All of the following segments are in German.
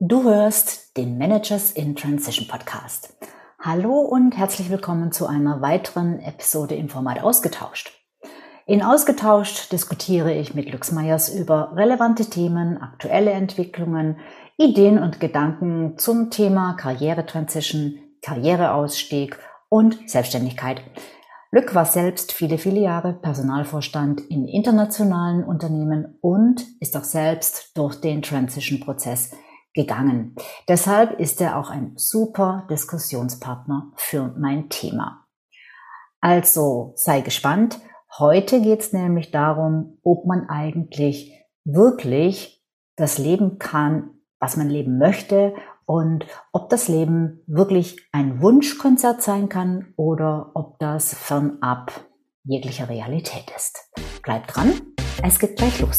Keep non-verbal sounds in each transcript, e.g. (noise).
Du hörst den Managers in Transition Podcast. Hallo und herzlich willkommen zu einer weiteren Episode im Format Ausgetauscht. In Ausgetauscht diskutiere ich mit Lux Meyers über relevante Themen, aktuelle Entwicklungen, Ideen und Gedanken zum Thema Karrieretransition, Karriereausstieg und Selbstständigkeit. Lück war selbst viele, viele Jahre Personalvorstand in internationalen Unternehmen und ist auch selbst durch den Transition-Prozess gegangen. Deshalb ist er auch ein super Diskussionspartner für mein Thema. Also sei gespannt. Heute geht es nämlich darum, ob man eigentlich wirklich das Leben kann, was man leben möchte und ob das Leben wirklich ein Wunschkonzert sein kann oder ob das fernab jeglicher Realität ist. Bleibt dran, es geht gleich los.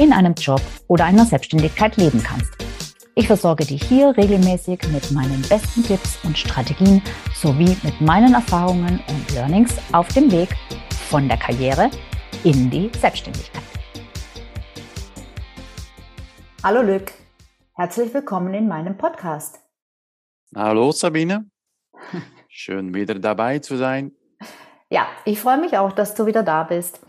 in einem Job oder einer Selbstständigkeit leben kannst. Ich versorge dich hier regelmäßig mit meinen besten Tipps und Strategien sowie mit meinen Erfahrungen und Learnings auf dem Weg von der Karriere in die Selbstständigkeit. Hallo Lück, herzlich willkommen in meinem Podcast. Hallo Sabine, (laughs) schön wieder dabei zu sein. Ja, ich freue mich auch, dass du wieder da bist.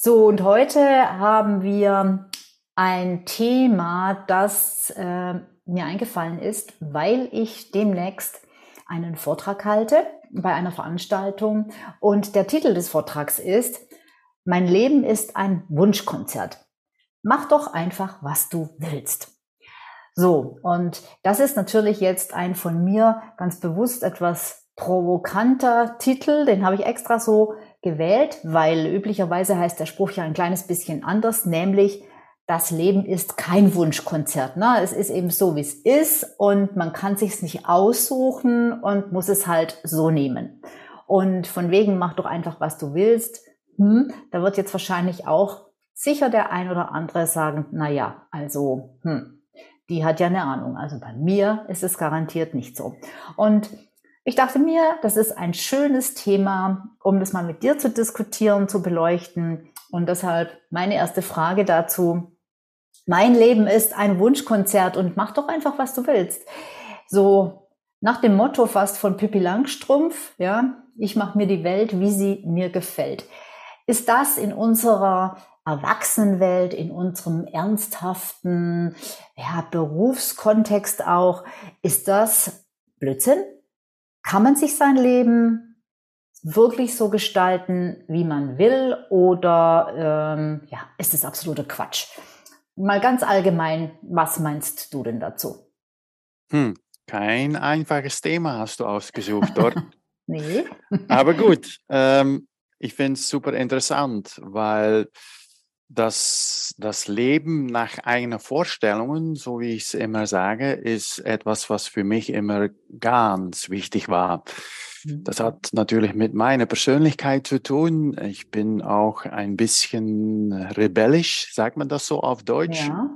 So, und heute haben wir ein Thema, das äh, mir eingefallen ist, weil ich demnächst einen Vortrag halte bei einer Veranstaltung und der Titel des Vortrags ist Mein Leben ist ein Wunschkonzert. Mach doch einfach, was du willst. So, und das ist natürlich jetzt ein von mir ganz bewusst etwas provokanter Titel, den habe ich extra so gewählt, weil üblicherweise heißt der Spruch ja ein kleines bisschen anders, nämlich das Leben ist kein Wunschkonzert. Ne? Es ist eben so, wie es ist und man kann sich nicht aussuchen und muss es halt so nehmen. Und von wegen mach doch einfach, was du willst. Hm, da wird jetzt wahrscheinlich auch sicher der ein oder andere sagen, na ja, also, hm, die hat ja eine Ahnung. Also bei mir ist es garantiert nicht so. Und ich dachte mir, das ist ein schönes Thema, um das mal mit dir zu diskutieren, zu beleuchten. Und deshalb meine erste Frage dazu, mein Leben ist ein Wunschkonzert und mach doch einfach, was du willst. So nach dem Motto fast von Pippi Langstrumpf, ja, ich mache mir die Welt, wie sie mir gefällt. Ist das in unserer Erwachsenenwelt, in unserem ernsthaften ja, Berufskontext auch, ist das Blödsinn? Kann man sich sein Leben wirklich so gestalten, wie man will, oder ähm, ja, ist es absoluter Quatsch? Mal ganz allgemein, was meinst du denn dazu? Hm, kein einfaches Thema hast du ausgesucht dort. (laughs) nee. Aber gut, ähm, ich finde es super interessant, weil das, das Leben nach eigenen Vorstellungen, so wie ich es immer sage, ist etwas, was für mich immer ganz wichtig war. Das hat natürlich mit meiner Persönlichkeit zu tun. Ich bin auch ein bisschen rebellisch, sagt man das so auf Deutsch. Ja.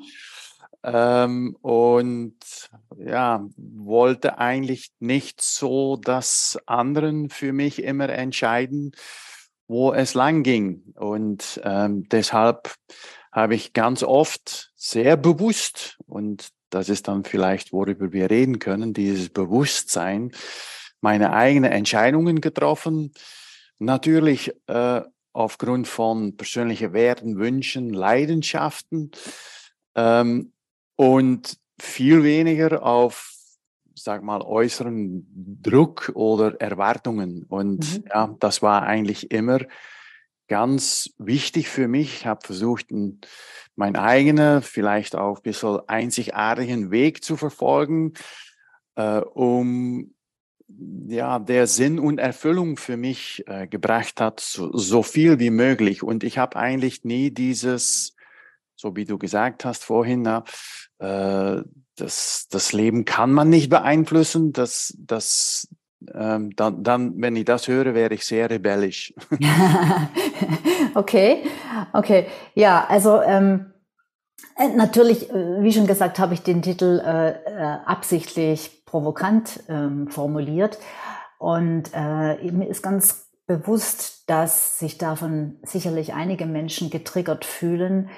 Ähm, und ja, wollte eigentlich nicht so, dass anderen für mich immer entscheiden, wo es lang ging. Und ähm, deshalb habe ich ganz oft sehr bewusst, und das ist dann vielleicht, worüber wir reden können, dieses Bewusstsein, meine eigenen Entscheidungen getroffen. Natürlich äh, aufgrund von persönlichen Werten, Wünschen, Leidenschaften ähm, und viel weniger auf, sag mal, äußeren Druck oder Erwartungen. Und mhm. ja, das war eigentlich immer ganz wichtig für mich. Ich habe versucht, meinen eigenen, vielleicht auch ein bisschen einzigartigen Weg zu verfolgen, äh, um ja, der Sinn und Erfüllung für mich äh, gebracht hat, so, so, viel wie möglich. Und ich habe eigentlich nie dieses, so wie du gesagt hast vorhin, äh, das, das Leben kann man nicht beeinflussen. Das, das, ähm, dann, dann, wenn ich das höre, wäre ich sehr rebellisch. (laughs) (laughs) okay, okay. Ja, also ähm, äh, natürlich, äh, wie schon gesagt, habe ich den Titel äh, äh, absichtlich provokant ähm, formuliert. Und äh, mir ist ganz bewusst, dass sich davon sicherlich einige Menschen getriggert fühlen.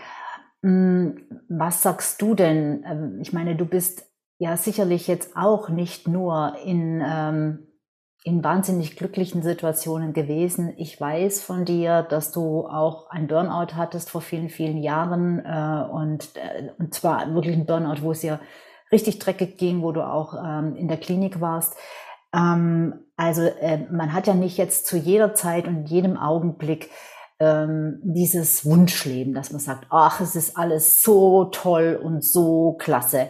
Hm, was sagst du denn? Ähm, ich meine, du bist ja sicherlich jetzt auch nicht nur in ähm, in wahnsinnig glücklichen Situationen gewesen. Ich weiß von dir, dass du auch ein Burnout hattest vor vielen, vielen Jahren äh, und, äh, und zwar wirklich ein Burnout, wo es dir richtig dreckig ging, wo du auch ähm, in der Klinik warst. Also äh, man hat ja nicht jetzt zu jeder Zeit und jedem Augenblick ähm, dieses Wunschleben, dass man sagt, ach, es ist alles so toll und so klasse.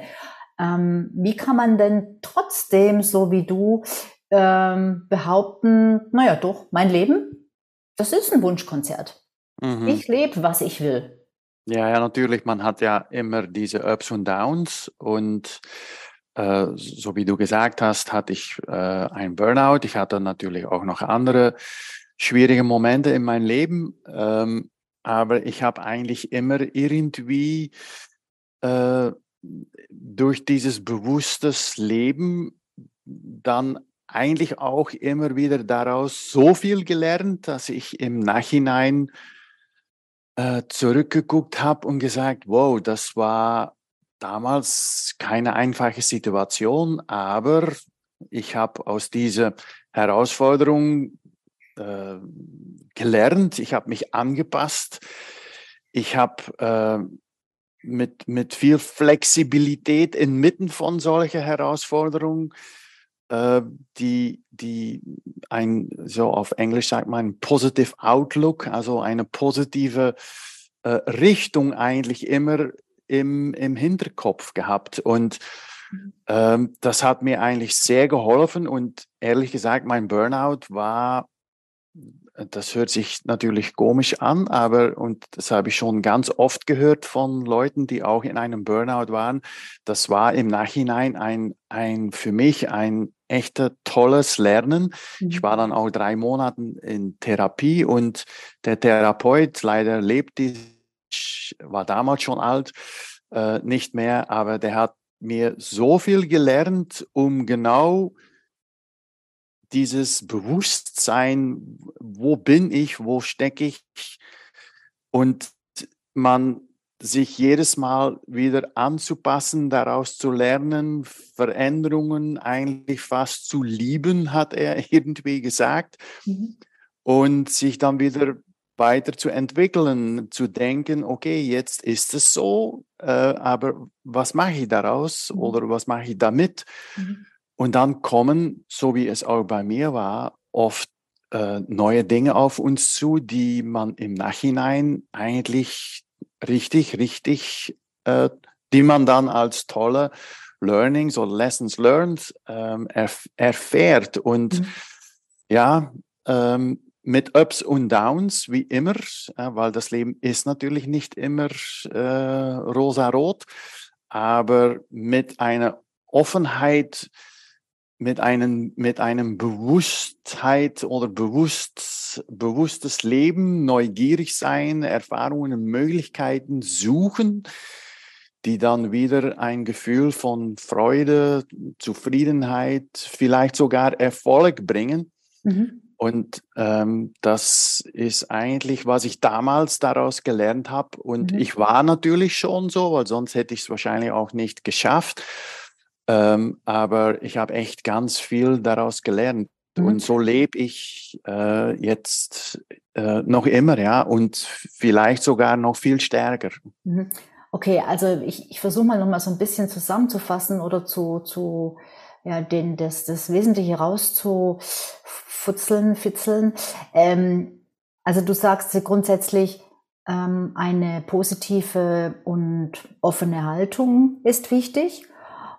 Ähm, wie kann man denn trotzdem, so wie du, ähm, behaupten, naja doch, mein Leben, das ist ein Wunschkonzert. Mhm. Ich lebe, was ich will. Ja, ja, natürlich. Man hat ja immer diese Ups und Downs und äh, so wie du gesagt hast, hatte ich äh, ein Burnout. Ich hatte natürlich auch noch andere schwierige Momente in meinem Leben, ähm, aber ich habe eigentlich immer irgendwie äh, durch dieses bewusstes Leben dann eigentlich auch immer wieder daraus so viel gelernt, dass ich im Nachhinein äh, zurückgeguckt habe und gesagt, wow, das war damals keine einfache Situation, aber ich habe aus dieser Herausforderung äh, gelernt, ich habe mich angepasst, ich habe äh, mit, mit viel Flexibilität inmitten von solchen Herausforderungen äh, die, die ein, so auf Englisch sagt man, positive Outlook, also eine positive äh, Richtung eigentlich immer im, im Hinterkopf gehabt. Und mhm. ähm, das hat mir eigentlich sehr geholfen. Und ehrlich gesagt, mein Burnout war das hört sich natürlich komisch an, aber, und das habe ich schon ganz oft gehört von Leuten, die auch in einem Burnout waren, das war im Nachhinein ein, ein für mich ein echter tolles Lernen. Mhm. Ich war dann auch drei Monate in Therapie und der Therapeut leider lebt, die, war damals schon alt, äh, nicht mehr, aber der hat mir so viel gelernt, um genau dieses Bewusstsein, wo bin ich, wo stecke ich und man sich jedes Mal wieder anzupassen, daraus zu lernen, Veränderungen eigentlich fast zu lieben, hat er (laughs) irgendwie gesagt, mhm. und sich dann wieder weiter zu entwickeln, zu denken, okay, jetzt ist es so, äh, aber was mache ich daraus mhm. oder was mache ich damit? Mhm. Und dann kommen, so wie es auch bei mir war, oft äh, neue Dinge auf uns zu, die man im Nachhinein eigentlich richtig, richtig, äh, die man dann als tolle Learnings oder Lessons learned ähm, erf erfährt. Und mhm. ja, ähm, mit Ups und Downs, wie immer, äh, weil das Leben ist natürlich nicht immer äh, rosa-rot, aber mit einer Offenheit, mit einem, mit einem Bewusstheit oder bewusst, bewusstes Leben, neugierig sein, Erfahrungen und Möglichkeiten suchen, die dann wieder ein Gefühl von Freude, Zufriedenheit, vielleicht sogar Erfolg bringen. Mhm. Und ähm, das ist eigentlich, was ich damals daraus gelernt habe. Und mhm. ich war natürlich schon so, weil sonst hätte ich es wahrscheinlich auch nicht geschafft. Ähm, aber ich habe echt ganz viel daraus gelernt. Mhm. Und so lebe ich äh, jetzt äh, noch immer, ja, und vielleicht sogar noch viel stärker. Mhm. Okay, also ich, ich versuche mal nochmal so ein bisschen zusammenzufassen oder zu, zu ja, den, das, das Wesentliche rauszufutzeln, fitzeln. Ähm, also du sagst grundsätzlich, ähm, eine positive und offene Haltung ist wichtig.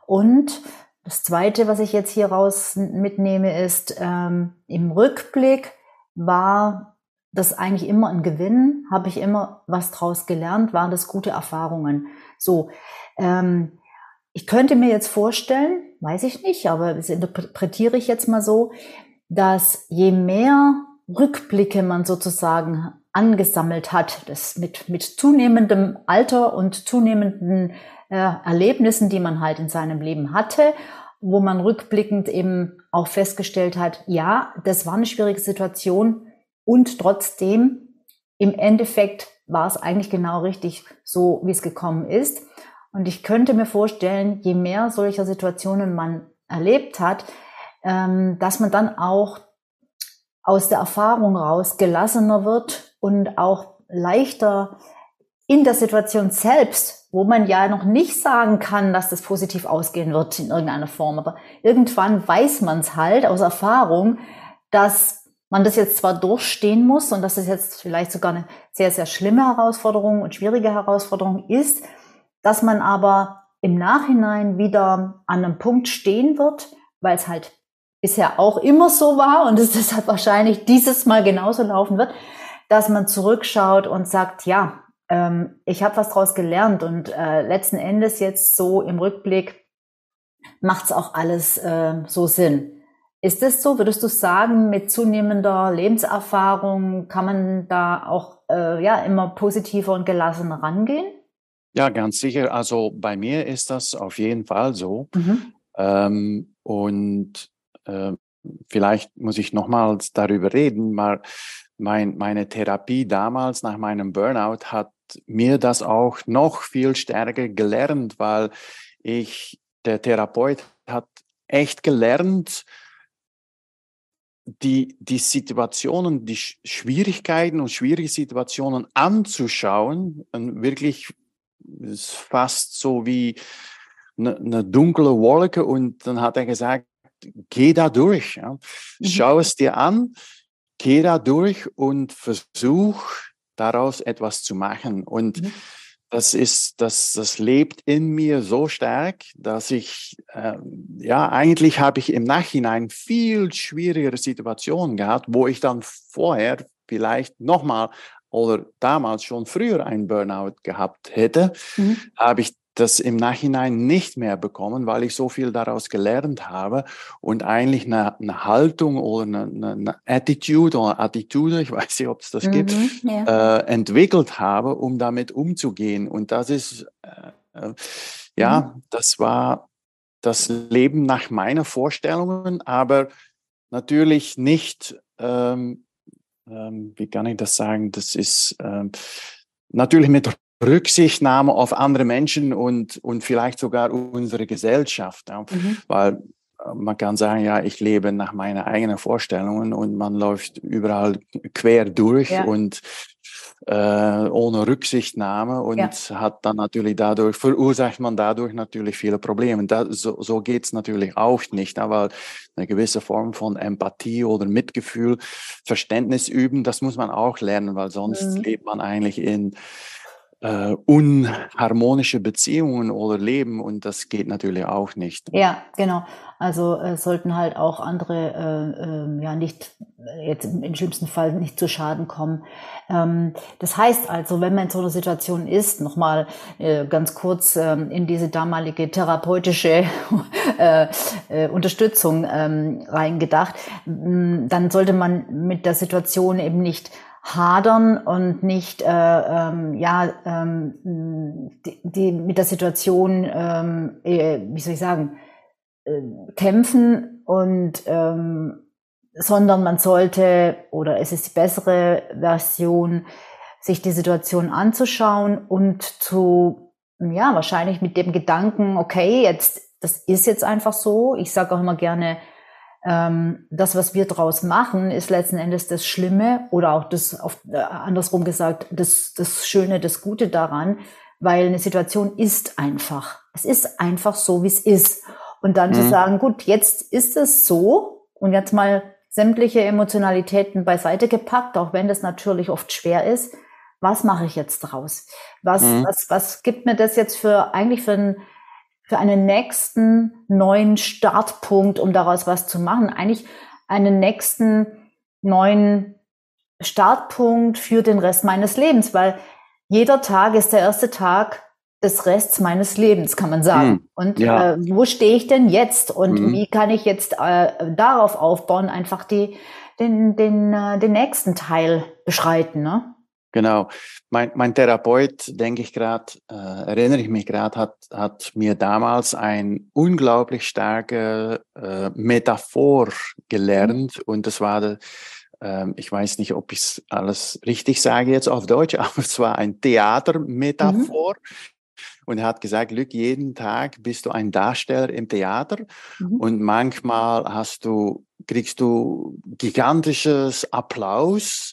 Und das Zweite, was ich jetzt hier raus mitnehme, ist, ähm, im Rückblick war das eigentlich immer ein Gewinn, habe ich immer was draus gelernt, waren das gute Erfahrungen. So, ähm, ich könnte mir jetzt vorstellen, weiß ich nicht, aber das interpretiere ich jetzt mal so, dass je mehr Rückblicke man sozusagen angesammelt hat, das mit, mit zunehmendem Alter und zunehmenden äh, Erlebnissen, die man halt in seinem Leben hatte, wo man rückblickend eben auch festgestellt hat, ja, das war eine schwierige Situation und trotzdem im Endeffekt war es eigentlich genau richtig so, wie es gekommen ist. Und ich könnte mir vorstellen, je mehr solcher Situationen man erlebt hat, ähm, dass man dann auch aus der Erfahrung raus gelassener wird und auch leichter in der Situation selbst, wo man ja noch nicht sagen kann, dass das positiv ausgehen wird in irgendeiner Form, aber irgendwann weiß man es halt aus Erfahrung, dass man das jetzt zwar durchstehen muss und dass es jetzt vielleicht sogar eine sehr, sehr schlimme Herausforderung und schwierige Herausforderung ist, dass man aber im Nachhinein wieder an einem Punkt stehen wird, weil es halt bisher auch immer so war und es (laughs) deshalb wahrscheinlich dieses Mal genauso laufen wird, dass man zurückschaut und sagt, ja, ähm, ich habe was daraus gelernt und äh, letzten Endes jetzt so im Rückblick macht es auch alles äh, so Sinn. Ist es so? Würdest du sagen, mit zunehmender Lebenserfahrung kann man da auch äh, ja immer positiver und gelassener rangehen? Ja, ganz sicher. Also bei mir ist das auf jeden Fall so. Mhm. Ähm, und äh, vielleicht muss ich nochmals darüber reden, mal mein, meine Therapie damals nach meinem Burnout hat mir das auch noch viel stärker gelernt, weil ich, der Therapeut hat echt gelernt, die, die Situationen, die Schwierigkeiten und schwierige Situationen anzuschauen, und wirklich fast so wie eine, eine dunkle Wolke und dann hat er gesagt, geh da durch. Ja. Mhm. Schau es dir an, geh da durch und versuch daraus etwas zu machen. Und mhm. das ist, das, das lebt in mir so stark, dass ich, äh, ja, eigentlich habe ich im Nachhinein viel schwierigere Situationen gehabt, wo ich dann vorher vielleicht nochmal oder damals schon früher ein Burnout gehabt hätte, mhm. habe ich das im Nachhinein nicht mehr bekommen, weil ich so viel daraus gelernt habe und eigentlich eine, eine Haltung oder eine, eine, Attitude oder Attitude, ich weiß nicht, ob es das mhm, gibt, ja. äh, entwickelt habe, um damit umzugehen. Und das ist, äh, äh, ja, mhm. das war das Leben nach meinen Vorstellungen, aber natürlich nicht, ähm, ähm, wie kann ich das sagen, das ist ähm, natürlich mit Rücksichtnahme auf andere Menschen und, und vielleicht sogar unsere Gesellschaft. Ja. Mhm. Weil äh, man kann sagen, ja, ich lebe nach meinen eigenen Vorstellungen und man läuft überall quer durch ja. und äh, ohne Rücksichtnahme und ja. hat dann natürlich dadurch, verursacht man dadurch natürlich viele Probleme. Da, so so geht's natürlich auch nicht, aber eine gewisse Form von Empathie oder Mitgefühl, Verständnis üben, das muss man auch lernen, weil sonst mhm. lebt man eigentlich in äh, unharmonische Beziehungen oder Leben und das geht natürlich auch nicht. Ja, genau. Also äh, sollten halt auch andere äh, äh, ja nicht jetzt im schlimmsten Fall nicht zu Schaden kommen. Ähm, das heißt also, wenn man in so einer Situation ist, nochmal äh, ganz kurz ähm, in diese damalige therapeutische (laughs) äh, äh, Unterstützung ähm, reingedacht, dann sollte man mit der Situation eben nicht hadern und nicht äh, ähm, ja ähm, die, die mit der Situation ähm, äh, wie soll ich sagen äh, kämpfen und ähm, sondern man sollte oder es ist die bessere Version sich die Situation anzuschauen und zu ja wahrscheinlich mit dem Gedanken okay jetzt das ist jetzt einfach so. Ich sage auch immer gerne ähm, das, was wir draus machen, ist letzten Endes das Schlimme oder auch das, auf, äh, andersrum gesagt, das, das Schöne, das Gute daran, weil eine Situation ist einfach. Es ist einfach so, wie es ist. Und dann mhm. zu sagen, gut, jetzt ist es so und jetzt mal sämtliche Emotionalitäten beiseite gepackt, auch wenn das natürlich oft schwer ist. Was mache ich jetzt draus? Was, mhm. was, was gibt mir das jetzt für eigentlich für ein für einen nächsten neuen Startpunkt, um daraus was zu machen. Eigentlich einen nächsten neuen Startpunkt für den Rest meines Lebens, weil jeder Tag ist der erste Tag des Rests meines Lebens, kann man sagen. Mhm. Und ja. äh, wo stehe ich denn jetzt und mhm. wie kann ich jetzt äh, darauf aufbauen, einfach die, den, den, äh, den nächsten Teil beschreiten, ne? Genau. Mein, mein Therapeut, denke ich gerade, äh, erinnere ich mich gerade, hat, hat mir damals ein unglaublich starke äh, Metaphor gelernt. Mhm. Und das war, de, äh, ich weiß nicht, ob ich es alles richtig sage jetzt auf Deutsch, (laughs) aber es war ein Theatermetaphor. Mhm. Und er hat gesagt, Lück, jeden Tag bist du ein Darsteller im Theater mhm. und manchmal hast du, kriegst du gigantisches Applaus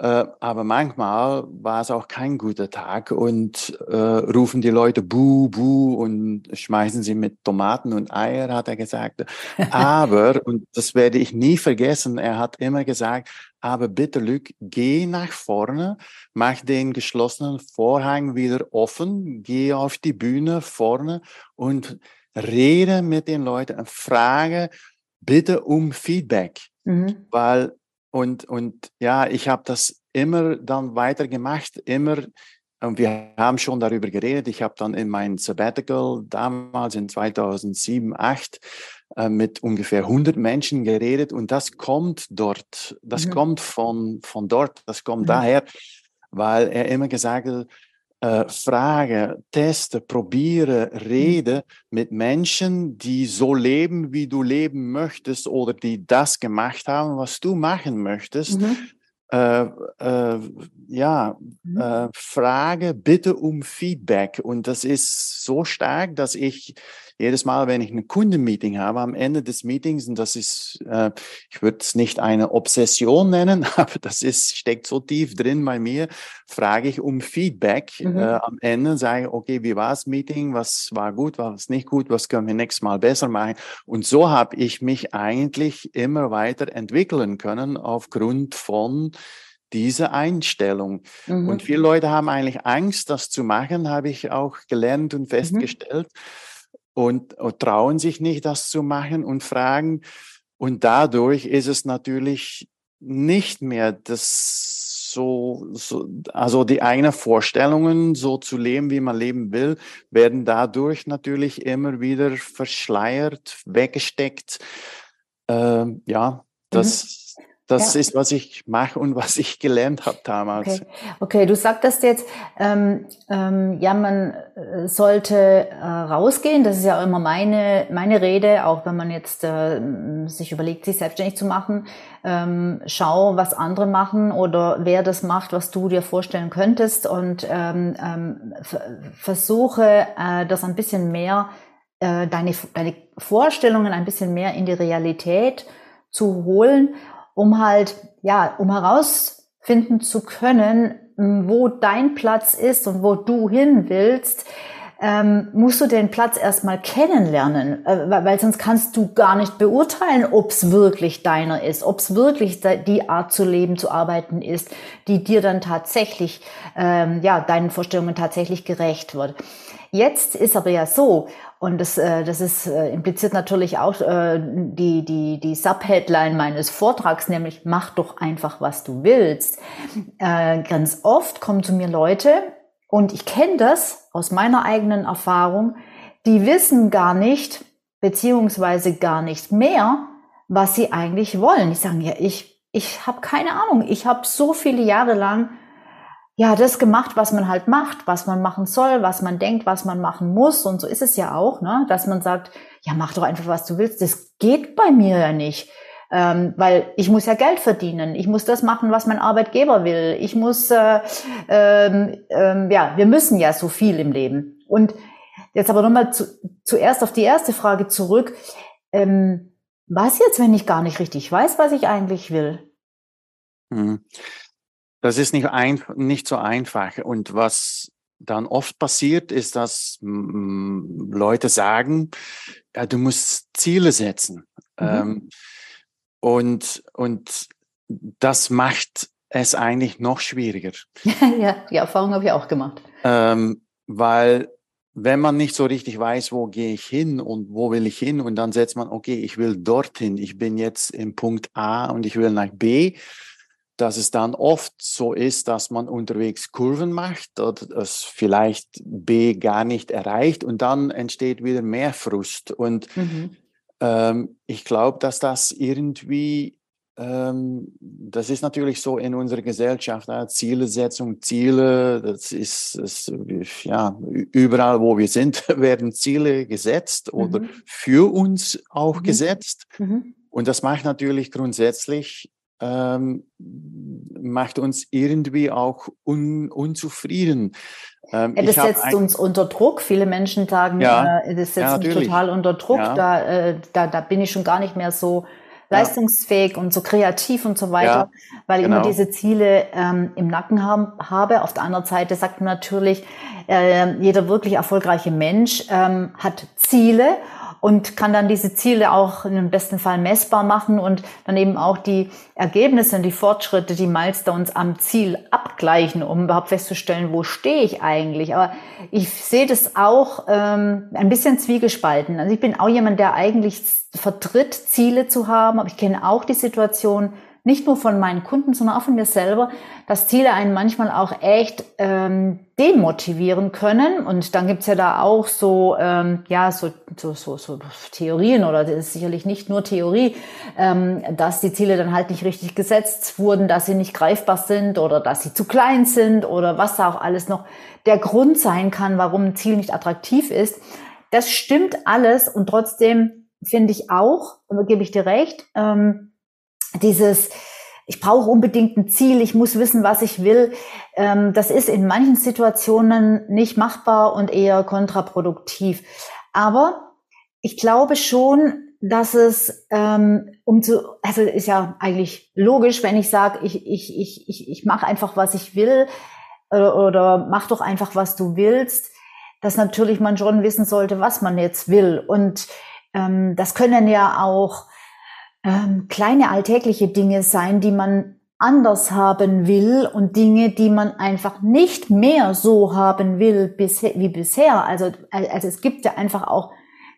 aber manchmal war es auch kein guter Tag und äh, rufen die Leute Buh, Buh und schmeißen sie mit Tomaten und Eier, hat er gesagt. Aber, (laughs) und das werde ich nie vergessen, er hat immer gesagt, aber bitte, Luc, geh nach vorne, mach den geschlossenen Vorhang wieder offen, geh auf die Bühne vorne und rede mit den Leuten, frage bitte um Feedback. Mhm. Weil und, und ja, ich habe das immer dann weitergemacht, immer. Und wir haben schon darüber geredet. Ich habe dann in mein Sabbatical damals in 2007, 2008 äh, mit ungefähr 100 Menschen geredet. Und das kommt dort, das mhm. kommt von, von dort, das kommt mhm. daher, weil er immer gesagt hat, äh, frage, teste, probiere, mhm. rede mit Menschen, die so leben, wie du leben möchtest oder die das gemacht haben, was du machen möchtest. Mhm. Äh, äh, ja, mhm. äh, frage bitte um Feedback. Und das ist so stark, dass ich jedes Mal, wenn ich ein Kundenmeeting habe, am Ende des Meetings, und das ist, äh, ich würde es nicht eine Obsession nennen, (laughs) aber das ist, steckt so tief drin bei mir, frage ich um Feedback mhm. äh, am Ende, sage, okay, wie war das Meeting, was war gut, was nicht gut, was können wir nächstes Mal besser machen. Und so habe ich mich eigentlich immer weiter entwickeln können aufgrund von diese Einstellung. Mhm. Und viele Leute haben eigentlich Angst, das zu machen, habe ich auch gelernt und mhm. festgestellt. Mhm und, und trauen sich nicht, das zu machen und fragen. Und dadurch ist es natürlich nicht mehr das so, so, also die eigenen Vorstellungen, so zu leben, wie man leben will, werden dadurch natürlich immer wieder verschleiert, weggesteckt. Ähm, ja, das, das ja. ist, was ich mache und was ich gelernt habe damals. Okay, okay. du sagtest jetzt, ähm, ähm, ja, man äh, sollte äh, rausgehen. Das ist ja immer meine, meine Rede, auch wenn man jetzt äh, sich überlegt, sich selbstständig zu machen. Ähm, schau, was andere machen oder wer das macht, was du dir vorstellen könntest und ähm, ähm, versuche, äh, das ein bisschen mehr, äh, deine, deine Vorstellungen ein bisschen mehr in die Realität zu holen um halt, ja, um herausfinden zu können, wo dein Platz ist und wo du hin willst, ähm, musst du den Platz erstmal kennenlernen, äh, weil sonst kannst du gar nicht beurteilen, ob es wirklich deiner ist, ob es wirklich die Art zu leben, zu arbeiten ist, die dir dann tatsächlich, ähm, ja, deinen Vorstellungen tatsächlich gerecht wird. Jetzt ist aber ja so, und das, äh, das ist, äh, impliziert natürlich auch äh, die, die, die Subheadline meines Vortrags, nämlich mach doch einfach, was du willst. Äh, ganz oft kommen zu mir Leute, und ich kenne das aus meiner eigenen Erfahrung, die wissen gar nicht, beziehungsweise gar nicht mehr, was sie eigentlich wollen. Die sagen, ja, ich, ich habe keine Ahnung. Ich habe so viele Jahre lang ja, das gemacht, was man halt macht, was man machen soll, was man denkt, was man machen muss. Und so ist es ja auch, ne? dass man sagt, ja, mach doch einfach, was du willst. Das geht bei mir ja nicht. Ähm, weil ich muss ja Geld verdienen. Ich muss das machen, was mein Arbeitgeber will. Ich muss, äh, ähm, ähm, ja, wir müssen ja so viel im Leben. Und jetzt aber nochmal zu, zuerst auf die erste Frage zurück. Ähm, was jetzt, wenn ich gar nicht richtig weiß, was ich eigentlich will? Hm. Das ist nicht, ein, nicht so einfach. Und was dann oft passiert, ist, dass mm, Leute sagen, ja, du musst Ziele setzen. Mhm. Ähm, und, und das macht es eigentlich noch schwieriger. (laughs) ja, die Erfahrung habe ich auch gemacht. Ähm, weil wenn man nicht so richtig weiß, wo gehe ich hin und wo will ich hin, und dann setzt man, okay, ich will dorthin, ich bin jetzt im Punkt A und ich will nach B, dass es dann oft so ist, dass man unterwegs Kurven macht oder es vielleicht B gar nicht erreicht und dann entsteht wieder mehr Frust. Und mhm. ähm, ich glaube, dass das irgendwie, ähm, das ist natürlich so in unserer Gesellschaft, ja, Zielesetzung, Ziele, das ist, das, ja, überall wo wir sind, (laughs) werden Ziele gesetzt mhm. oder für uns auch mhm. gesetzt. Mhm. Und das macht natürlich grundsätzlich ähm, macht uns irgendwie auch un, unzufrieden. Ähm, ja, das setzt uns unter Druck. Viele Menschen sagen, ja, äh, das setzt ja, mich total unter Druck. Ja. Da, äh, da, da bin ich schon gar nicht mehr so leistungsfähig und so kreativ und so weiter, weil ich genau. immer diese Ziele ähm, im Nacken haben, habe. Auf der anderen Seite sagt man natürlich, äh, jeder wirklich erfolgreiche Mensch ähm, hat Ziele und kann dann diese Ziele auch im besten Fall messbar machen und dann eben auch die Ergebnisse und die Fortschritte, die Milestones am Ziel abgleichen, um überhaupt festzustellen, wo stehe ich eigentlich. Aber ich sehe das auch ähm, ein bisschen zwiegespalten. Also ich bin auch jemand, der eigentlich vertritt, Ziele zu haben, aber ich kenne auch die Situation, nicht nur von meinen Kunden, sondern auch von mir selber, dass Ziele einen manchmal auch echt ähm, demotivieren können. Und dann gibt's ja da auch so, ähm, ja, so, so, so, so Theorien oder das ist sicherlich nicht nur Theorie, ähm, dass die Ziele dann halt nicht richtig gesetzt wurden, dass sie nicht greifbar sind oder dass sie zu klein sind oder was da auch alles noch der Grund sein kann, warum ein Ziel nicht attraktiv ist. Das stimmt alles und trotzdem finde ich auch, gebe ich dir recht, ähm, dieses, ich brauche unbedingt ein Ziel, ich muss wissen, was ich will, ähm, das ist in manchen Situationen nicht machbar und eher kontraproduktiv. Aber ich glaube schon, dass es ähm, um zu, also ist ja eigentlich logisch, wenn ich sage, ich, ich, ich, ich, ich mache einfach, was ich will oder, oder mach doch einfach, was du willst, dass natürlich man schon wissen sollte, was man jetzt will. Und ähm, das können ja auch ähm, kleine alltägliche Dinge sein, die man anders haben will und Dinge, die man einfach nicht mehr so haben will wie bisher. Also, also es gibt ja einfach auch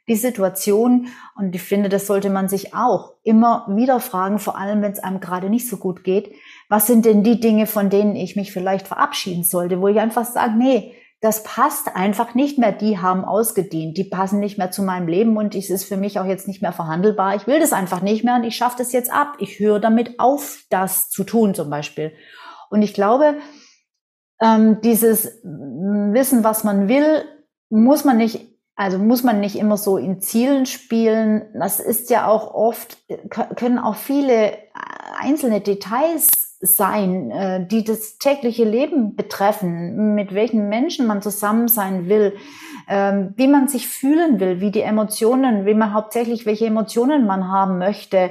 die Situation und ich finde, das sollte man sich auch immer wieder fragen, vor allem wenn es einem gerade nicht so gut geht. Was sind denn die Dinge, von denen ich mich vielleicht verabschieden sollte, wo ich einfach sage, nee, das passt einfach nicht mehr. Die haben ausgedient, die passen nicht mehr zu meinem Leben und es ist für mich auch jetzt nicht mehr verhandelbar. Ich will das einfach nicht mehr und ich schaffe das jetzt ab. Ich höre damit auf, das zu tun zum Beispiel. Und ich glaube, ähm, dieses Wissen, was man will, muss man nicht, also muss man nicht immer so in Zielen spielen. Das ist ja auch oft, können auch viele einzelne Details sein, äh, die das tägliche Leben betreffen, mit welchen Menschen man zusammen sein will, ähm, wie man sich fühlen will, wie die Emotionen, wie man hauptsächlich, welche Emotionen man haben möchte,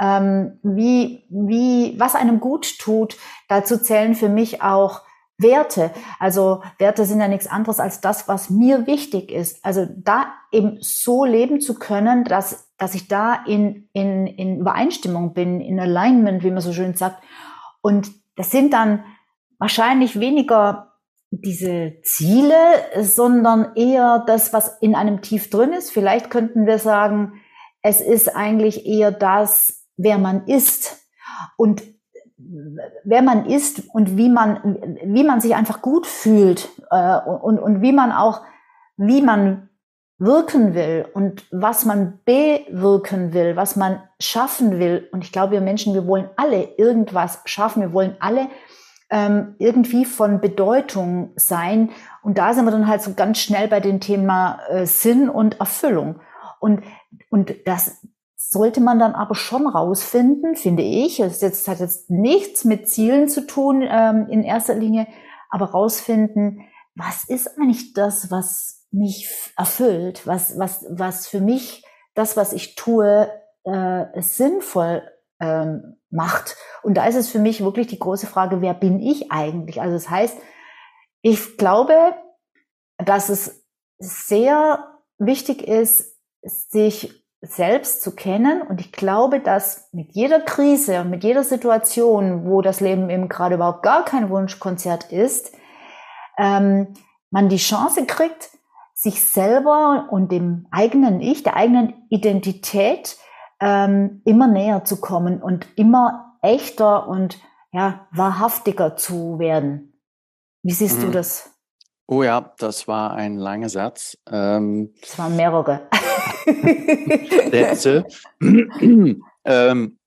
ähm, wie, wie, was einem gut tut. Dazu zählen für mich auch Werte. Also Werte sind ja nichts anderes als das, was mir wichtig ist. Also da eben so leben zu können, dass, dass ich da in, in, in Übereinstimmung bin, in Alignment, wie man so schön sagt, und das sind dann wahrscheinlich weniger diese Ziele, sondern eher das, was in einem tief drin ist. Vielleicht könnten wir sagen, es ist eigentlich eher das, wer man ist und wer man ist und wie man, wie man sich einfach gut fühlt äh, und, und wie man auch, wie man wirken will und was man bewirken will, was man schaffen will. Und ich glaube, wir Menschen, wir wollen alle irgendwas schaffen. Wir wollen alle ähm, irgendwie von Bedeutung sein. Und da sind wir dann halt so ganz schnell bei dem Thema äh, Sinn und Erfüllung. Und, und das sollte man dann aber schon rausfinden, finde ich. Es jetzt, hat jetzt nichts mit Zielen zu tun ähm, in erster Linie, aber rausfinden, was ist eigentlich das, was mich erfüllt, was, was, was für mich das, was ich tue, äh, sinnvoll ähm, macht. Und da ist es für mich wirklich die große Frage, wer bin ich eigentlich? Also das heißt, ich glaube, dass es sehr wichtig ist, sich selbst zu kennen. Und ich glaube, dass mit jeder Krise und mit jeder Situation, wo das Leben eben gerade überhaupt gar kein Wunschkonzert ist, ähm, man die Chance kriegt, sich selber und dem eigenen Ich, der eigenen Identität ähm, immer näher zu kommen und immer echter und ja, wahrhaftiger zu werden. Wie siehst mhm. du das? Oh ja, das war ein langer Satz. Ähm, es waren mehrere. (laughs) Sätze. (laughs) ähm,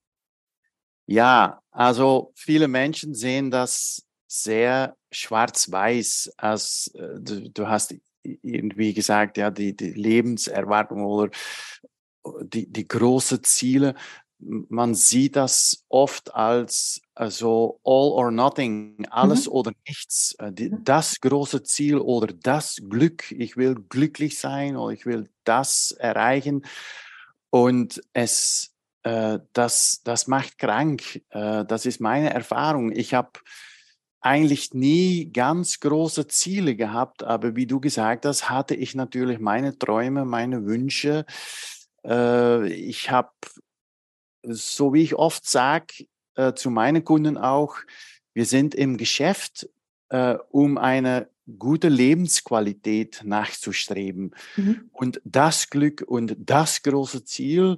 ja, also viele Menschen sehen das sehr schwarz-weiß, als äh, du, du, hast irgendwie gesagt, ja, die, die Lebenserwartung oder die, die großen Ziele man sieht das oft als also all or nothing, alles mhm. oder nichts. Äh, das große Ziel oder das Glück. Ich will glücklich sein oder ich will das erreichen. Und es, äh, das, das macht krank. Äh, das ist meine Erfahrung. Ich habe eigentlich nie ganz große Ziele gehabt, aber wie du gesagt hast, hatte ich natürlich meine Träume, meine Wünsche. Äh, ich habe so wie ich oft sage äh, zu meinen Kunden auch, wir sind im Geschäft, äh, um eine gute Lebensqualität nachzustreben. Mhm. Und das Glück und das große Ziel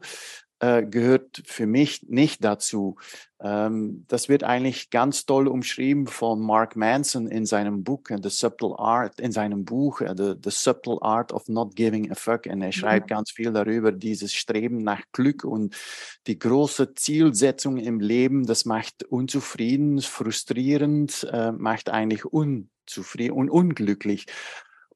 äh, gehört für mich nicht dazu. Ähm, das wird eigentlich ganz toll umschrieben von Mark Manson in seinem Buch, äh, The Subtle Art, in seinem Buch, uh, The, The Subtle Art of Not Giving a Fuck. Und er schreibt ja. ganz viel darüber, dieses Streben nach Glück und die große Zielsetzung im Leben, das macht unzufrieden, frustrierend, äh, macht eigentlich unzufrieden und unglücklich.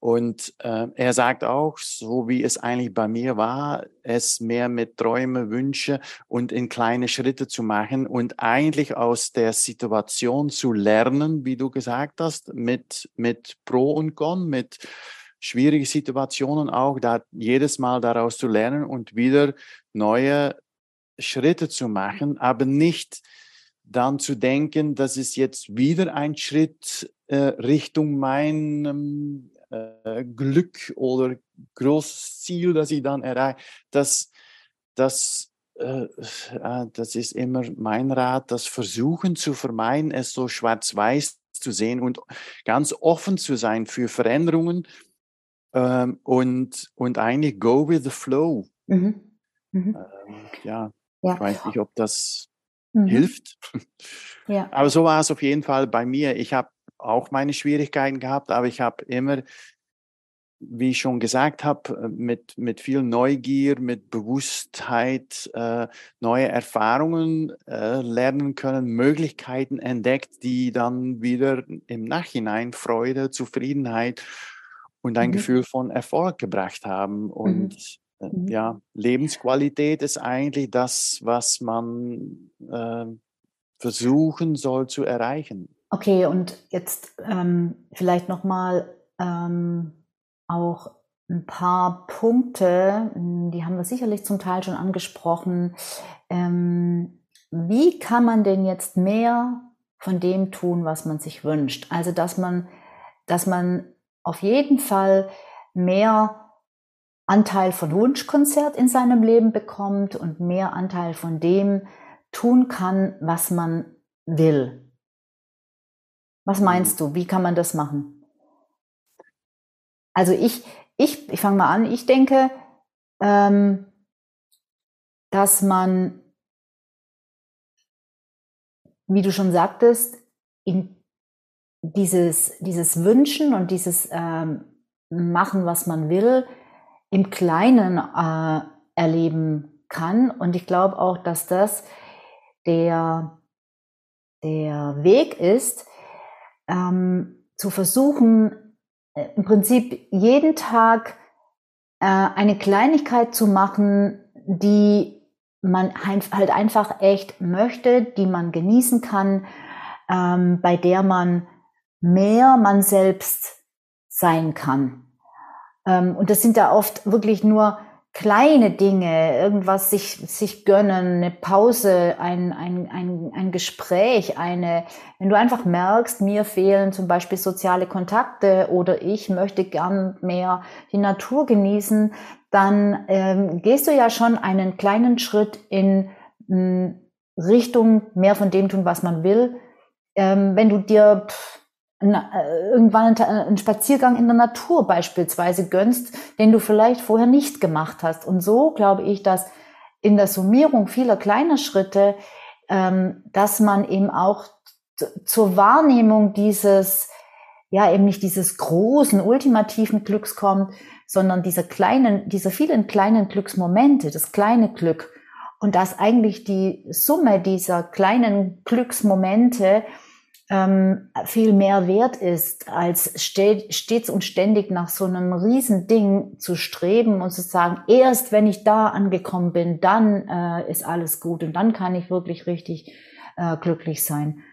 Und äh, er sagt auch, so wie es eigentlich bei mir war, es mehr mit Träume, Wünsche und in kleine Schritte zu machen und eigentlich aus der Situation zu lernen, wie du gesagt hast, mit, mit Pro und Con, mit schwierigen Situationen auch, da jedes Mal daraus zu lernen und wieder neue Schritte zu machen, aber nicht dann zu denken, das ist jetzt wieder ein Schritt äh, Richtung meinem äh, Glück oder großes Ziel, das ich dann erreiche, das, das, äh, das ist immer mein Rat, das Versuchen zu vermeiden, es so schwarz-weiß zu sehen und ganz offen zu sein für Veränderungen ähm, und, und eigentlich go with the flow. Mhm. Mhm. Ähm, ja, ja, ich weiß nicht, ob das mhm. hilft. Ja. Aber so war es auf jeden Fall bei mir. Ich habe auch meine Schwierigkeiten gehabt, aber ich habe immer, wie ich schon gesagt habe, äh, mit, mit viel Neugier, mit Bewusstheit äh, neue Erfahrungen äh, lernen können, Möglichkeiten entdeckt, die dann wieder im Nachhinein Freude, Zufriedenheit und ein mhm. Gefühl von Erfolg gebracht haben. Mhm. Und äh, mhm. ja, Lebensqualität ist eigentlich das, was man äh, versuchen soll zu erreichen. Okay, und jetzt ähm, vielleicht nochmal ähm, auch ein paar Punkte, hm, die haben wir sicherlich zum Teil schon angesprochen. Ähm, wie kann man denn jetzt mehr von dem tun, was man sich wünscht? Also, dass man, dass man auf jeden Fall mehr Anteil von Wunschkonzert in seinem Leben bekommt und mehr Anteil von dem tun kann, was man will. Was mhm. meinst du? Wie kann man das machen? Also ich, ich, ich fange mal an. Ich denke, ähm, dass man, wie du schon sagtest, dieses, dieses Wünschen und dieses ähm, Machen, was man will, im Kleinen äh, erleben kann. Und ich glaube auch, dass das der, der Weg ist, ähm, zu versuchen, äh, im Prinzip jeden Tag äh, eine Kleinigkeit zu machen, die man halt einfach echt möchte, die man genießen kann, ähm, bei der man mehr man selbst sein kann. Ähm, und das sind da oft wirklich nur kleine Dinge, irgendwas sich, sich gönnen, eine Pause, ein, ein, ein, ein Gespräch, eine, wenn du einfach merkst, mir fehlen zum Beispiel soziale Kontakte oder ich möchte gern mehr die Natur genießen, dann ähm, gehst du ja schon einen kleinen Schritt in m, Richtung mehr von dem tun, was man will. Ähm, wenn du dir pff, irgendwann einen Spaziergang in der Natur beispielsweise gönnst, den du vielleicht vorher nicht gemacht hast. Und so glaube ich, dass in der Summierung vieler kleiner Schritte, ähm, dass man eben auch zur Wahrnehmung dieses, ja, eben nicht dieses großen, ultimativen Glücks kommt, sondern dieser kleinen, dieser vielen kleinen Glücksmomente, das kleine Glück. Und dass eigentlich die Summe dieser kleinen Glücksmomente viel mehr wert ist, als stets und ständig nach so einem Riesending zu streben und zu sagen, erst wenn ich da angekommen bin, dann äh, ist alles gut und dann kann ich wirklich richtig äh, glücklich sein.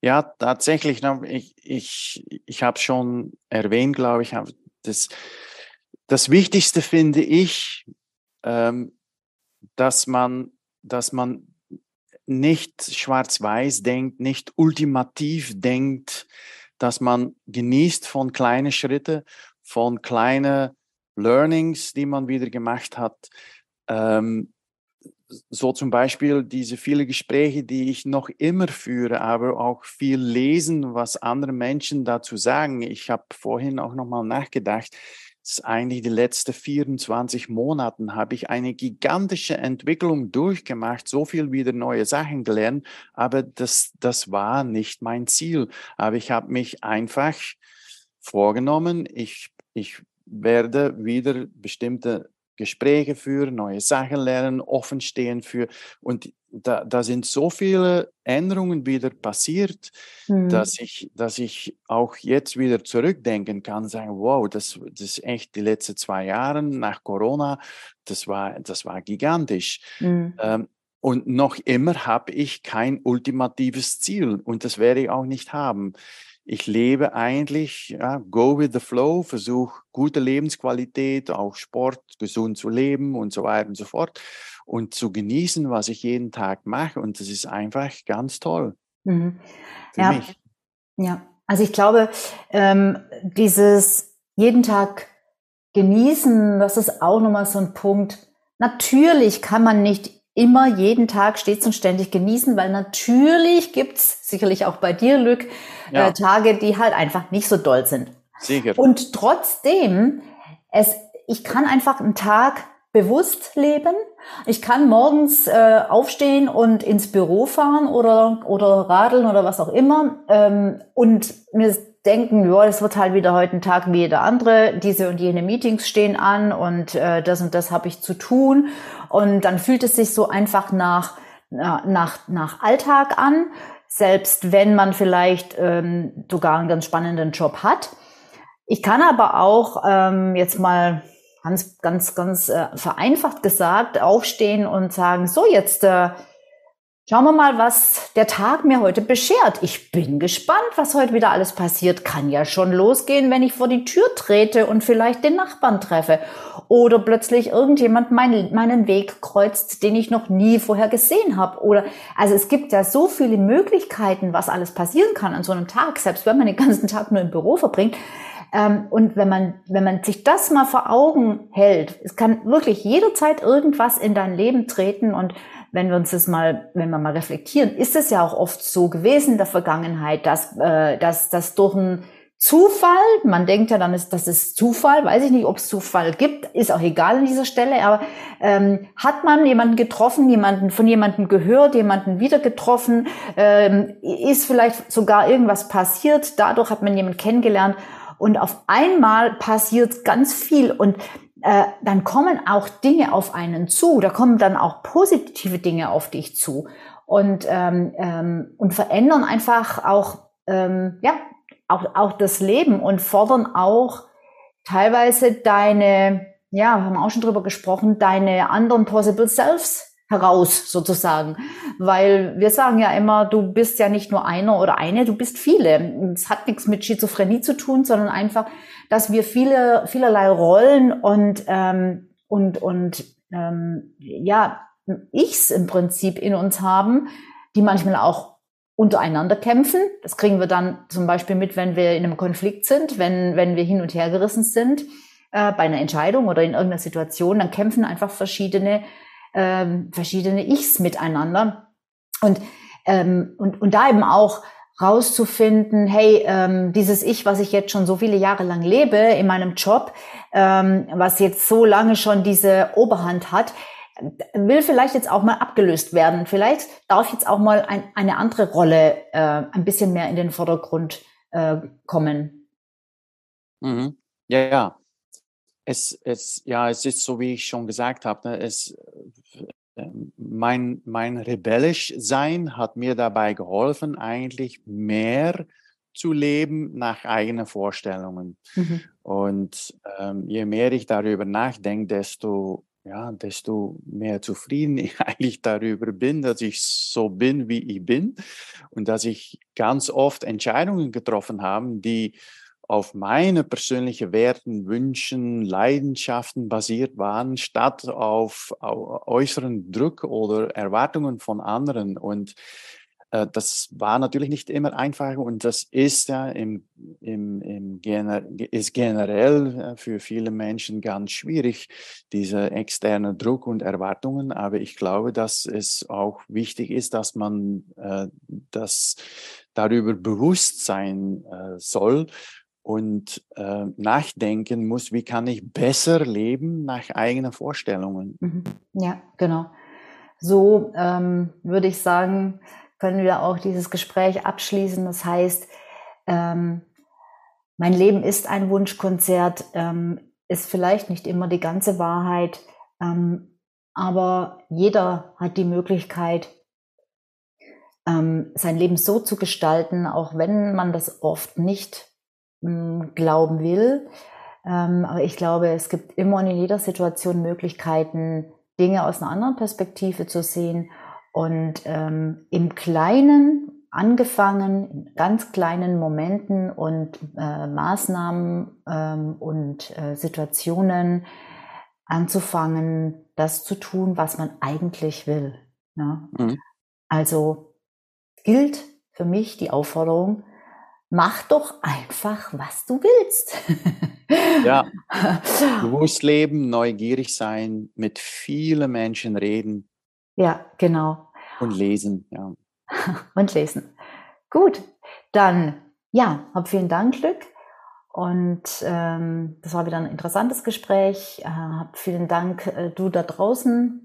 Ja, tatsächlich. Ich, ich, ich habe schon erwähnt, glaube ich, das, das Wichtigste finde ich, ähm, dass man, dass man nicht schwarz-weiß denkt, nicht ultimativ denkt, dass man genießt von kleinen Schritten, von kleinen Learnings, die man wieder gemacht hat. Ähm, so zum Beispiel diese viele Gespräche, die ich noch immer führe, aber auch viel lesen, was andere Menschen dazu sagen. Ich habe vorhin auch noch mal nachgedacht eigentlich die letzten 24 Monaten habe ich eine gigantische Entwicklung durchgemacht, so viel wieder neue Sachen gelernt, aber das, das war nicht mein Ziel. Aber ich habe mich einfach vorgenommen, ich, ich werde wieder bestimmte Gespräche führen, neue Sachen lernen, offen stehen für. Und da, da sind so viele Änderungen wieder passiert, mhm. dass, ich, dass ich auch jetzt wieder zurückdenken kann, sagen, wow, das, das ist echt die letzten zwei Jahre nach Corona, das war, das war gigantisch. Mhm. Ähm, und noch immer habe ich kein ultimatives Ziel und das werde ich auch nicht haben ich lebe eigentlich, ja, go with the flow, versuche gute Lebensqualität, auch Sport, gesund zu leben und so weiter und so fort und zu genießen, was ich jeden Tag mache. Und das ist einfach ganz toll. Mhm. ja. Mich. Ja, also ich glaube, ähm, dieses jeden Tag genießen, das ist auch nochmal so ein Punkt. Natürlich kann man nicht immer jeden Tag stets und ständig genießen, weil natürlich gibt's sicherlich auch bei dir, Lück, ja. äh, Tage, die halt einfach nicht so doll sind. Sicher. Und trotzdem, es, ich kann einfach einen Tag bewusst leben. Ich kann morgens äh, aufstehen und ins Büro fahren oder, oder radeln oder was auch immer ähm, und mir denken, ja, es wird halt wieder heute ein Tag wie jeder andere. Diese und jene Meetings stehen an und äh, das und das habe ich zu tun. Und dann fühlt es sich so einfach nach, nach, nach Alltag an, selbst wenn man vielleicht ähm, sogar einen ganz spannenden Job hat. Ich kann aber auch ähm, jetzt mal ganz, ganz, ganz äh, vereinfacht gesagt aufstehen und sagen, so jetzt äh, Schauen wir mal, was der Tag mir heute beschert. Ich bin gespannt, was heute wieder alles passiert. Kann ja schon losgehen, wenn ich vor die Tür trete und vielleicht den Nachbarn treffe. Oder plötzlich irgendjemand meinen, meinen Weg kreuzt, den ich noch nie vorher gesehen habe. Oder, also es gibt ja so viele Möglichkeiten, was alles passieren kann an so einem Tag, selbst wenn man den ganzen Tag nur im Büro verbringt. Ähm, und wenn man, wenn man sich das mal vor Augen hält, es kann wirklich jederzeit irgendwas in dein Leben treten. Und wenn wir uns das mal, wenn wir mal reflektieren, ist es ja auch oft so gewesen in der Vergangenheit, dass, äh, dass, dass durch einen Zufall, man denkt ja dann, ist, das ist Zufall, weiß ich nicht, ob es Zufall gibt, ist auch egal an dieser Stelle, aber ähm, hat man jemanden getroffen, jemanden von jemandem gehört, jemanden wieder getroffen, ähm, ist vielleicht sogar irgendwas passiert, dadurch hat man jemanden kennengelernt und auf einmal passiert ganz viel. Und äh, dann kommen auch Dinge auf einen zu, da kommen dann auch positive Dinge auf dich zu. Und, ähm, ähm, und verändern einfach auch, ähm, ja, auch, auch das Leben und fordern auch teilweise deine, ja, wir haben auch schon drüber gesprochen, deine anderen Possible Selves heraus sozusagen. Weil wir sagen ja immer, du bist ja nicht nur einer oder eine, du bist viele. Es hat nichts mit Schizophrenie zu tun, sondern einfach, dass wir viele, vielerlei Rollen und, ähm, und, und ähm, ja, Ichs im Prinzip in uns haben, die manchmal auch untereinander kämpfen. Das kriegen wir dann zum Beispiel mit, wenn wir in einem Konflikt sind, wenn, wenn wir hin und her gerissen sind äh, bei einer Entscheidung oder in irgendeiner Situation, dann kämpfen einfach verschiedene ähm, verschiedene Ichs miteinander. Und, ähm, und, und da eben auch rauszufinden, hey, ähm, dieses Ich, was ich jetzt schon so viele Jahre lang lebe in meinem Job, ähm, was jetzt so lange schon diese Oberhand hat, will vielleicht jetzt auch mal abgelöst werden. Vielleicht darf jetzt auch mal ein, eine andere Rolle äh, ein bisschen mehr in den Vordergrund äh, kommen. Mhm. Ja, ja. Es, es, ja, es ist so, wie ich schon gesagt habe, ne, es, mein, mein rebellisch Sein hat mir dabei geholfen, eigentlich mehr zu leben nach eigenen Vorstellungen. Mhm. Und ähm, je mehr ich darüber nachdenke, desto, ja, desto mehr zufrieden (laughs) ich eigentlich darüber bin, dass ich so bin, wie ich bin und dass ich ganz oft Entscheidungen getroffen habe, die auf meine persönlichen Werten, Wünschen, Leidenschaften basiert waren, statt auf, äußeren Druck oder Erwartungen von anderen. Und äh, das war natürlich nicht immer einfach und das ist ja im, im, im gener ist generell äh, für viele Menschen ganz schwierig, diese externe Druck und Erwartungen. Aber ich glaube, dass es auch wichtig ist, dass man äh, das darüber bewusst sein äh, soll und äh, nachdenken muss, wie kann ich besser leben nach eigenen Vorstellungen. Mhm. Ja, genau. So ähm, würde ich sagen, können wir auch dieses Gespräch abschließen. Das heißt, ähm, mein Leben ist ein Wunschkonzert, ähm, ist vielleicht nicht immer die ganze Wahrheit, ähm, aber jeder hat die Möglichkeit, ähm, sein Leben so zu gestalten, auch wenn man das oft nicht glauben will. Ähm, aber ich glaube, es gibt immer und in jeder Situation Möglichkeiten, Dinge aus einer anderen Perspektive zu sehen und ähm, im Kleinen angefangen, in ganz kleinen Momenten und äh, Maßnahmen ähm, und äh, Situationen anzufangen, das zu tun, was man eigentlich will. Ja? Mhm. Also gilt für mich die Aufforderung, mach doch einfach, was du willst. (laughs) ja, (laughs) bewusst leben, neugierig sein, mit vielen Menschen reden. Ja, genau. Und lesen, ja. (laughs) Und lesen. Gut, dann, ja, hab vielen Dank, Glück. Und ähm, das war wieder ein interessantes Gespräch. Äh, hab vielen Dank, äh, du da draußen,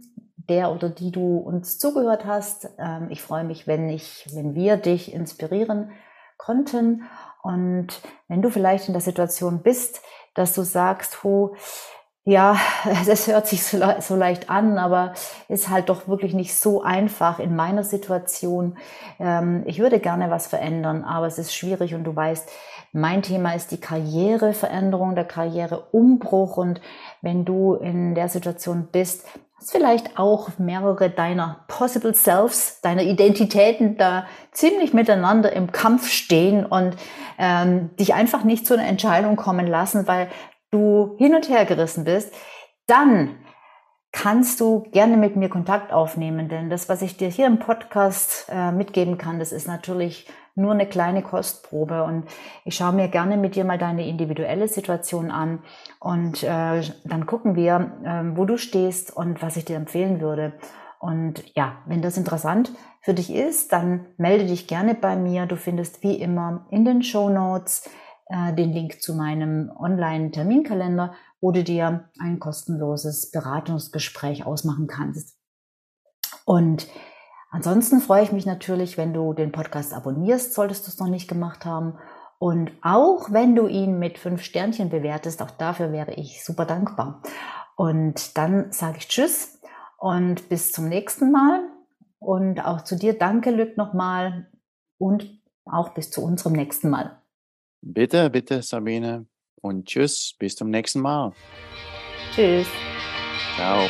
der oder die du uns zugehört hast. Ähm, ich freue mich, wenn ich, wenn wir dich inspirieren konnten. Und wenn du vielleicht in der Situation bist, dass du sagst, oh, ja, (laughs) das hört sich so, so, leicht an, aber ist halt doch wirklich nicht so einfach in meiner Situation. Ähm, ich würde gerne was verändern, aber es ist schwierig und du weißt, mein Thema ist die Karriereveränderung, der Karriereumbruch und wenn du in der Situation bist, dass vielleicht auch mehrere deiner Possible Selves, deiner Identitäten da ziemlich miteinander im Kampf stehen und ähm, dich einfach nicht zu einer Entscheidung kommen lassen, weil du hin und her gerissen bist, dann kannst du gerne mit mir Kontakt aufnehmen, denn das, was ich dir hier im Podcast äh, mitgeben kann, das ist natürlich nur eine kleine Kostprobe und ich schaue mir gerne mit dir mal deine individuelle Situation an und äh, dann gucken wir, äh, wo du stehst und was ich dir empfehlen würde. Und ja, wenn das interessant für dich ist, dann melde dich gerne bei mir. Du findest wie immer in den Show Notes äh, den Link zu meinem Online-Terminkalender, wo du dir ein kostenloses Beratungsgespräch ausmachen kannst. Und ansonsten freue ich mich natürlich, wenn du den Podcast abonnierst, solltest du es noch nicht gemacht haben. Und auch wenn du ihn mit fünf Sternchen bewertest, auch dafür wäre ich super dankbar. Und dann sage ich Tschüss und bis zum nächsten Mal. Und auch zu dir danke, Lück, nochmal und auch bis zu unserem nächsten Mal. Bitte, bitte, Sabine. Und tschüss, bis zum nächsten Mal. Tschüss. Ciao.